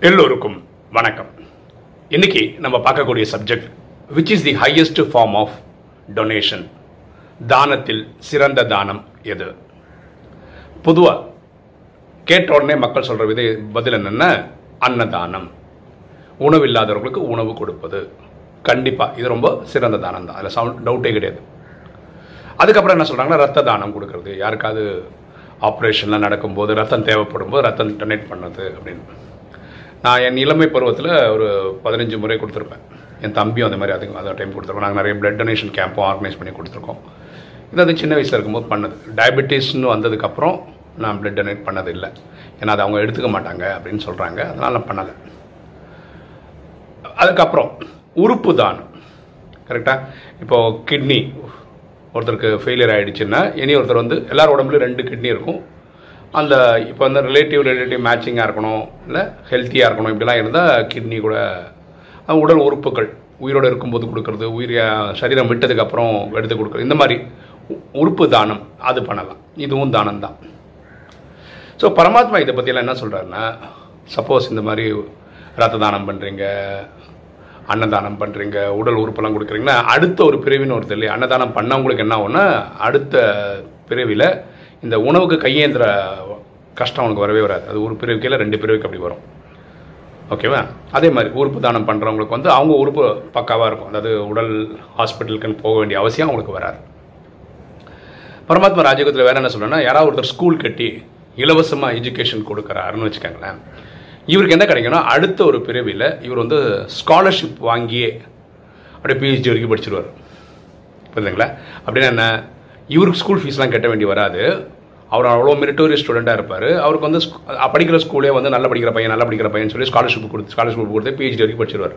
எல்லோருக்கும் வணக்கம். இன்னைக்கு நம்ம பார்க்கக்கூடிய subject which is the highest form of donation தானத்தில் சிறந்த தானம் எது? பொதுவாக கேட்ட உடனே மக்கள் சொல்கிற விதை பதில் என்னென்ன அன்னதானம். உணவு இல்லாதவர்களுக்கு உணவு கொடுப்பது. கண்டிப்பாக இது ரொம்ப சிறந்த தானம் தான். அதில் சவுண்ட் டவுட்டே கிடையாது. அதுக்கப்புறம் என்ன சொல்கிறாங்கன்னா ரத்த தானம் கொடுக்கறது. யாருக்காவது ஆப்ரேஷன்லாம் நடக்கும்போது ரத்தம் தேவைப்படும் போது ரத்தம் டொனேட் பண்ணது அப்படின்னு. நான் என் இளமை பருவத்தில் ஒரு பதினஞ்சு முறை கொடுத்துருப்பேன். என் தம்பியும் அந்த மாதிரி அதுக்கு அந்த டைம் கொடுத்துருக்கோம். நாங்கள் நிறைய பிளட் டொனேஷன் கேம்பும் ஆர்கனைஸ் பண்ணி கொடுத்துருக்கோம். இது அது சின்ன வயசில் இருக்கும்போது பண்ணது. டயபெட்டிஸ்னு வந்ததுக்கப்புறம் நான் பிளட் டொனேட் பண்ணது இல்லை ஏன்னா அதை அவங்க எடுத்துக்க மாட்டாங்க அப்படின்னு சொல்கிறாங்க அதனால் நான் பண்ணலை. அதுக்கப்புறம் உறுப்பு தானம். கரெக்டாக இப்போது கிட்னி ஒருத்தருக்கு ஃபெயிலியர் ஆகிடுச்சுன்னா இனி ஒருத்தர் வந்து எல்லார் உடம்புலையும் ரெண்டு கிட்னி இருக்கும். அந்த இப்போ வந்து ரிலேட்டிவ் ரிலேட்டிவ் மேட்சிங்காக இருக்கணும் இல்லை ஹெல்த்தியாக இருக்கணும் இப்படிலாம் இருந்தால் கிட்னி கூட உடல் உறுப்புகள் உயிரோடு இருக்கும்போது கொடுக்கறது உயிர் சரீரம் விட்டதுக்கப்புறம் எடுத்து கொடுக்குறது இந்த மாதிரி உ- உறுப்பு தானம் அது பண்ணலாம். இதுவும் தானம் தான். ஸோ பரமாத்மா இதை பற்றியெல்லாம் என்ன சொல்கிறாருன்னா சப்போஸ் இந்த மாதிரி ரத்த தானம் பண்ணுறீங்க அன்னதானம் பண்ணுறீங்க உடல் உறுப்பெல்லாம் கொடுக்குறீங்கன்னா அடுத்த ஒரு பிரிவின்னு ஒருத்தர் இல்லையா அன்னதானம் பண்ணவங்களுக்கு என்ன ஆகும்னா அடுத்த பிறவியில் இந்த உணவுக்கு கையேந்திர கஷ்டம் அவனுக்கு வரவே வராது. அது ஒரு பிரிவுக்கு இல்லை ரெண்டு பிரிவுக்கு அப்படி வரும். ஓகேவா அதே மாதிரி உறுப்பு தானம் பண்ணுறவங்களுக்கு வந்து அவங்க உறுப்பு பக்காவாக இருக்கும். அதாவது உடல் ஹாஸ்பிட்டலுக்குன்னு போக வேண்டிய அவசியம் அவங்களுக்கு வராது. பரமாத்மா ராஜயோகத்தில் வேறு என்ன சொல்றேன்னா யாராவது ஒருத்தர் ஸ்கூல் கட்டி இலவசமாக எஜுகேஷன் கொடுக்குறாருன்னு வச்சுக்கோங்களேன். இவருக்கு என்ன கிடைக்கும்னா அடுத்த ஒரு பிறவியில் இவர் வந்து ஸ்காலர்ஷிப் வாங்கியே அப்படியே பிஹெச்டி வரைக்கும் படிச்சிருவார். புரியுதுங்களா? அப்படின்னா என்ன? இவருக்கு ஸ்கூல் ஃபீஸ்லாம் கட்ட வேண்டி வராது. அவர் அவ்வளோ மெரிட்டோரியஸ் ஸ்டூடெண்ட்டாக இருப்பார். அவருக்கு வந்து படிக்கிற ஸ்கூலே வந்து நல்லா படிக்கிற பையன் நல்லா படிக்கிற பையன் சொல்லி ஸ்காலர்ஷிப் கொடுத்து ஸ்காலர்ஷிப் கொடுத்து பிஹெச்டி வரைக்கும் படிச்சிருவார்.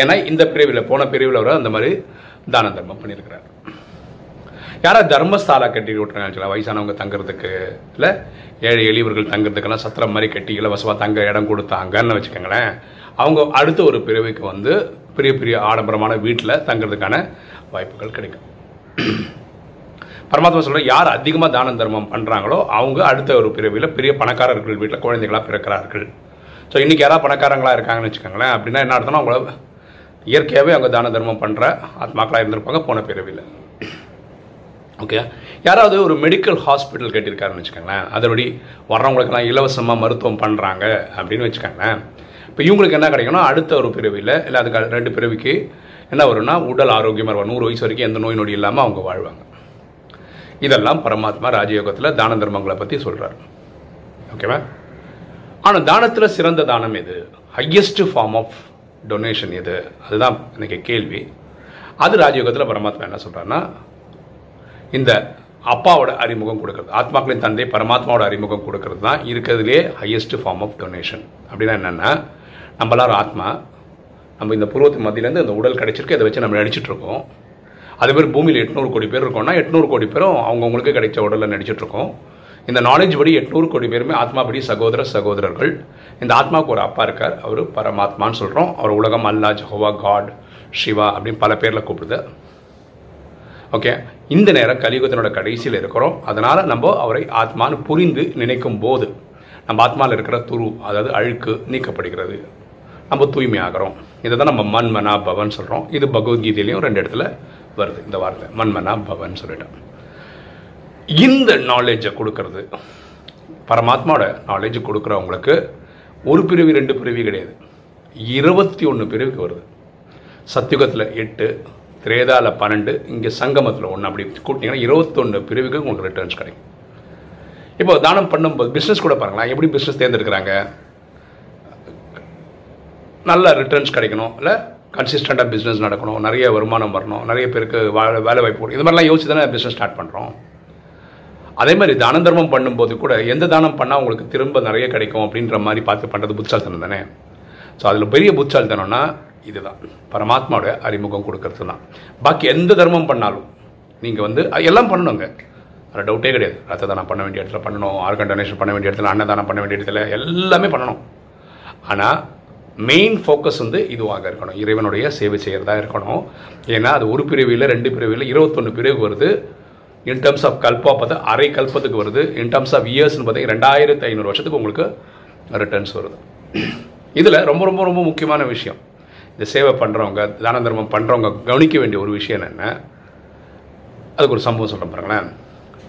ஏன்னா இந்த பிரிவில் போன பிரிவில் அவர் அந்த மாதிரி தான தர்மம் பண்ணியிருக்கிறார். யாராவது தர்மஸ்தாலா கட்டி விட்டுறாங்க வயசானவங்க தங்குறதுக்கு. இல்லை ஏழை எளியவர்கள் தங்குறதுக்கெல்லாம் சத்திரம் மாதிரி கட்டி இலவசமாக தங்க இடம் கொடுத்தாங்கன்னு வச்சுக்கோங்களேன். அவங்க அடுத்த ஒரு பிரிவுக்கு வந்து பெரிய பெரிய ஆடம்பரமான வீட்டில் தங்குறதுக்கான வாய்ப்புகள் கிடைக்கும். பரமாத்மா சொல்ற யார் அதிகமாக தான தர்மம் பண்ணுறாங்களோ அவங்க அடுத்த ஒரு பிறவியில் பெரிய பணக்காரர்கள் வீட்டில் குழந்தைகளாக பிறக்கிறார்கள். ஸோ இன்றைக்கி யாராவது பணக்காரங்களா இருக்காங்கன்னு வச்சுக்கோங்களேன் அப்படின்னா என்ன அர்த்தம்னா அவங்கள இயற்கையாகவே அவங்க தான தர்மம் பண்ணுற ஆத்மாக்களாக இருந்திருப்பாங்க போன பிறவியில். ஓகே யாராவது ஒரு மெடிக்கல் ஹாஸ்பிட்டல் கட்டியிருக்காருன்னு வச்சுக்கோங்களேன் அதன்படி வர்றவங்களுக்கெல்லாம் இலவசமாக மருத்துவம் பண்ணுறாங்க அப்படின்னு வச்சுக்கோங்களேன். இப்போ இவங்களுக்கு என்ன கிடைக்கும்னா அடுத்த ஒரு பிறவியில் இல்லை அதுக்கு ரெண்டு பிறவிக்கு என்ன வரும்னா உடல் ஆரோக்கியமாக இருக்கும் நூறு வயசு வரைக்கும் எந்த நோய் நொடி இல்லாமல் அவங்க வாழ்வாங்க. இதெல்லாம் பரமாத்மா ராஜயோகத்தில் தான தர்மங்களை பற்றி சொல்கிறார் ஓகேவா? ஆனால் தானத்தில் சிறந்த தானம் எது? ஹையஸ்ட் ஃபார்ம் ஆஃப் டொனேஷன் எது? அதுதான் எனக்கு கேள்வி. அது ராஜயோகத்தில் பரமாத்மா என்ன சொல்கிறாருன்னா இந்த அப்பாவோட அறிமுகம் கொடுக்கறது ஆத்மாக்களின் தந்தை பரமாத்மாவோட அறிமுகம் கொடுக்கறது தான் இருக்கிறதுலே ஹையஸ்ட் ஃபார்ம் ஆஃப் டொனேஷன் அப்படின்னா என்னென்னா நம்மளாரும் ஆத்மா நம்ம இந்த பூர்வத்து மத்தியிலேருந்து இந்த உடல் கிடைச்சிருக்கு அதை வச்சு நம்ம நடிச்சிட்ருக்கோம் அதே மாதிரி பூமியில் எட்நூறு கோடி பேர் இருக்கோம்னா எட்நூறு கோடி பேரும் அவங்கவுங்களுக்கு கிடைச்ச உடலில் நடிச்சிட்டு இருக்கோம் இந்த நாலேஜ் படி எட்நூறு கோடி பேருமே ஆத்மாபடி சகோதர சகோதரர்கள். இந்த ஆத்மாவுக்கு ஒரு அப்பா இருக்கார். அவர் பரமாத்மான்னு சொல்கிறோம் அவர் உலகம் அல்லா ஜஹோவா காட் சிவா அப்படின்னு பல பேரில் கூப்பிடுது. ஓகே இந்த நேரம் கலியுகத்தினோட கடைசியில் இருக்கிறோம். அதனால் நம்ம அவரை ஆத்மான்னு புரிந்து நினைக்கும் போது நம்ம ஆத்மாவில் இருக்கிற துரு அதாவது அழுக்கு நீக்கப்படுகிறது. நம்ம தூய்மையாகிறோம். இதை தான் நம்ம மன்மனா பவன் சொல்கிறோம் இது பகவத்கீதையிலையும் ரெண்டு இடத்துல வருது இந்த வார்த்தை. மன்மனா பவன் சொல்லிட்டான். இந்த நாலேஜை கொடுக்கறது பரமாத்மாவோட நாலேஜ் கொடுக்குறவங்களுக்கு ஒரு பிரிவு ரெண்டு பிரிவு கிடையாது. இருபத்தி ஒன்று பிரிவுக்கு வருது. சத்தியுகத்தில் எட்டு திரேதாவில் பன்னெண்டு இங்கே சங்கமத்தில் ஒன்று அப்படி கூட்டிங்கன்னா இருபத்தொன்று பிரிவுக்கு உங்களுக்கு ரிட்டர்ன்ஸ் கிடைக்கும். இப்போ தானம் பண்ணும்போது பிஸ்னஸ் கூட பாருங்களேன் எப்படி பிஸ்னஸ் தேர்ந்தெடுக்கிறாங்க? நல்ல ரிட்டர்ன்ஸ் கிடைக்கணும். இல்லை கன்சிஸ்டண்ட்டாக பிஸ்னஸ் நடக்கணும் நிறைய வருமானம் வரணும் நிறைய பேருக்கு வேலை வேலை வாய்ப்பு இது மாதிரிலாம் யோசிச்சு தானே பிஸ்னஸ் ஸ்டார்ட் பண்ணுறோம் அதே மாதிரி தான தர்மம் பண்ணும்போது கூட எந்த தானம் பண்ணால் உங்களுக்கு திரும்ப நிறைய கிடைக்கும் அப்படின்ற மாதிரி பார்த்து பண்ணுறது புத்தால்தனம் தானே? ஸோ அதில் பெரிய புத்தால்தனம்னா இதுதான். பரமாத்மாவோட அறிமுகம் கொடுக்கறது தான் பாக்கி எந்த தர்மம் பண்ணாலும் நீங்கள் வந்து எல்லாம் பண்ணணுங்க. அதில் டவுட்டே கிடையாது. ரத்த தானம் பண்ண வேண்டிய இடத்துல பண்ணணும் ஆர்கன் டொனேஷன் பண்ண வேண்டிய இடத்துல அன்னதானம் பண்ண வேண்டிய இடத்துல எல்லாமே பண்ணணும். ஆனால் மெயின் ஃபோக்கஸ் வந்து இதுவாக இருக்கணும். இறைவனுடைய சேவை செய்கிறதா இருக்கணும். ஏன்னா அது ஒரு பிரிவில் ரெண்டு பிரிவில் இருபத்தொன்று பிரிவு வருது. இன் டர்ம்ஸ் ஆஃப் கல்பா பார்த்தா அரை கல்பத்துக்கு வருது. இன் டர்ம்ஸ் ஆஃப் இயர்ஸ்னு பார்த்தீங்கன்னா ரெண்டாயிரத்து ஐநூறு வருஷத்துக்கு உங்களுக்கு ரிட்டர்ன்ஸ் வருது. இதில் ரொம்ப ரொம்ப ரொம்ப முக்கியமான விஷயம். இந்த சேவை பண்ணுறவங்க தான தர்மம் பண்ணுறவங்க கவனிக்க வேண்டிய ஒரு விஷயம் என்னென்ன அதுக்கு ஒரு சம்பவம் சொல்கிறேன் பாருங்களேன்.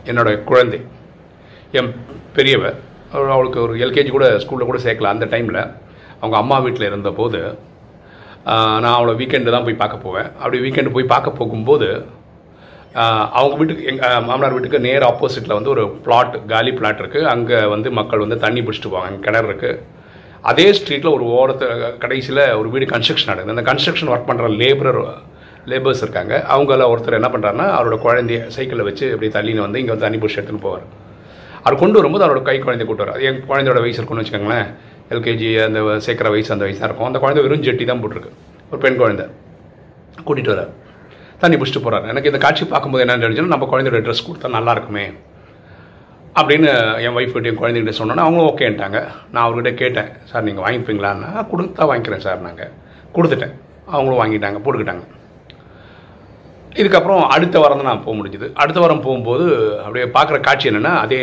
என்னோடய குழந்தை என் பெரியவர் அவளுக்கு ஒரு எல்கேஜி கூட ஸ்கூலில் கூட சேர்க்கல. அந்த டைமில் அவங்க அம்மா வீட்டில் இருந்தபோது நான் அவளை வீக்கெண்டு தான் போய் பார்க்க போவேன். அப்படி வீக்கெண்டு போய் பார்க்க போகும்போது அவங்க வீட்டுக்கு எங்கள் மாமனார் வீட்டுக்கு நேர் ஆப்போசிட்டில் வந்து ஒரு பிளாட் காலி பிளாட் இருக்குது அங்கே வந்து மக்கள் வந்து தண்ணி பிடிச்சிட்டு போவாங்க. அங்கே கிணறு இருக்குது அதே ஸ்ட்ரீட்டில் ஒரு ஓரத்து கடைசியில் ஒரு வீடு கன்ஸ்ட்ரக்ஷன் நடக்குது. அந்த கன்ஸ்ட்ரக்ஷன் ஒர்க் பண்ணுற லேபரர் லேபர்ஸ் இருக்காங்க. அவங்கள ஒருத்தர் என்ன பண்ணுறாருன்னா அவரோட குழந்தைய சைக்கிளில் வச்சு அப்படியே தள்ளின்னு வந்து இங்கே வந்து தண்ணி பிடிச்சி எடுத்துன்னு போவார். அவர் கொண்டு வரும்போது அவரோட கை குழந்தை கூட்டுவார் என் குழந்தையோட வயசு இருக்குன்னு வச்சுக்கோங்களேன். எல்கேஜி அந்த சேர்க்குற வயசு அந்த வயசு தான் இருக்கும். அந்த குழந்தை வெறும் ஜெட்டி தான் போட்டிருக்கு. ஒரு பெண் குழந்தை. கூட்டிகிட்டு வரார் தண்ணி பிடிச்சிட்டு போகிறார் எனக்கு இந்த காட்சி பார்க்கும்போது என்ன நினைச்சுன்னா நம்ம குழந்தையோட ட்ரெஸ் கொடுத்தா நல்லா இருக்குமே அப்படின்னு என் ஒய்ஃப் கிட்ட என் குழந்தைகிட்ட சொன்னோன்னா அவங்களும் ஓகேன்ட்டாங்க நான் அவர்கிட்ட கேட்டேன் சார் நீங்கள் வாங்கிப்பீங்களான்னா கொடுத்தா வாங்கிக்கிறேன் சார் நாங்கள் கொடுத்துட்டேன். அவங்களும் வாங்கிட்டாங்க போட்டுக்கிட்டாங்க. இதுக்கப்புறம் அடுத்த வாரம் தான் நான் போக முடிஞ்சுது. அடுத்த வாரம் போகும்போது அப்படியே பார்க்குற காட்சி என்னென்னா அதே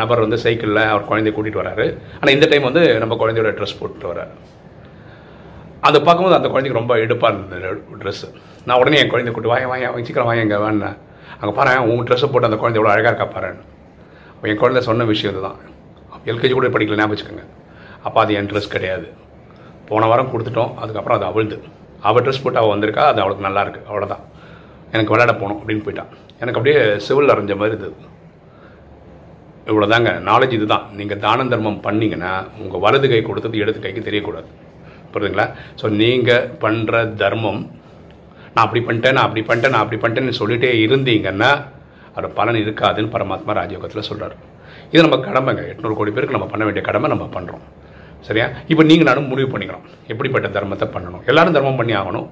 நபர் வந்து சைக்கிளில் அவர் குழந்தைய கூட்டிகிட்டு வராரு. ஆனால் இந்த டைம் வந்து நம்ம குழந்தையோட ட்ரெஸ் போட்டுட்டு வராரு. அதை பார்க்கும்போது அந்த குழந்தைக்கு ரொம்ப எடுப்பாக இருந்தது ட்ரெஸ்ஸு நான் உடனே என் குழந்தை கூட்டு வாங்க வாங்க சீக்கிரம் வாங்க எங்கே வேணேன் அங்கே பாரு உன் ட்ரெஸ்ஸை போட்டு அந்த குழந்தை எவ்வளோ அழகாக இருக்கா பாருன்னு அப்போ என் குழந்தை சொன்ன விஷயம் இதுதான். எல்கேஜி கூட படிக்கல ஞாபகம் வச்சுக்கோங்க. அப்போ அது என் ட்ரெஸ் கிடையாது. போன வாரம் கொடுத்துட்டோம் அதுக்கப்புறம் அது அவளுது. அவள் ட்ரெஸ் போட்டு அவள் வந்திருக்கா அது அவளுக்கு நல்லாயிருக்கு அவ்வளோதான் எனக்கு விளையாட போகணும் அப்படின்னு போயிட்டான். எனக்கு அப்படியே சிவில் அரைஞ்ச மாதிரி இருந்தது. இவ்வளோதாங்க நாலேஜ் இதுதான். நீங்கள் தான தர்மம் பண்ணிங்கன்னா உங்கள் வலது கை கொடுத்தது இடது கைக்கு தெரியக்கூடாது. புரியுதுங்களா? ஸோ நீங்கள் பண்ணுற தர்மம் நான் அப்படி பண்ணிட்டேன் நான் அப்படி பண்ணிட்டேன் நான் அப்படி பண்ணிட்டேன்னு சொல்லிட்டே இருந்தீங்கன்னா அதோட பலன் இருக்காதுன்னு பரமாத்மா ராஜயோகத்தில் சொல்கிறார் இது நம்ம கடமைங்க. எட்நூறு கோடி பேருக்கு நம்ம பண்ண வேண்டிய கடமை நம்ம பண்ணுறோம் சரியா? இப்போ நீங்கள் நானும் முடிவு பண்ணிக்கிறோம். எப்படிப்பட்ட தர்மத்தை பண்ணணும்? எல்லாரும் தர்மம் பண்ணி ஆகணும்.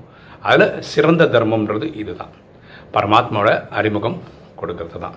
அதில் சிறந்த தர்மம்ன்றது இதுதான். பரமாத்மாவோட அறிமுகம் கொடுக்கறது தான்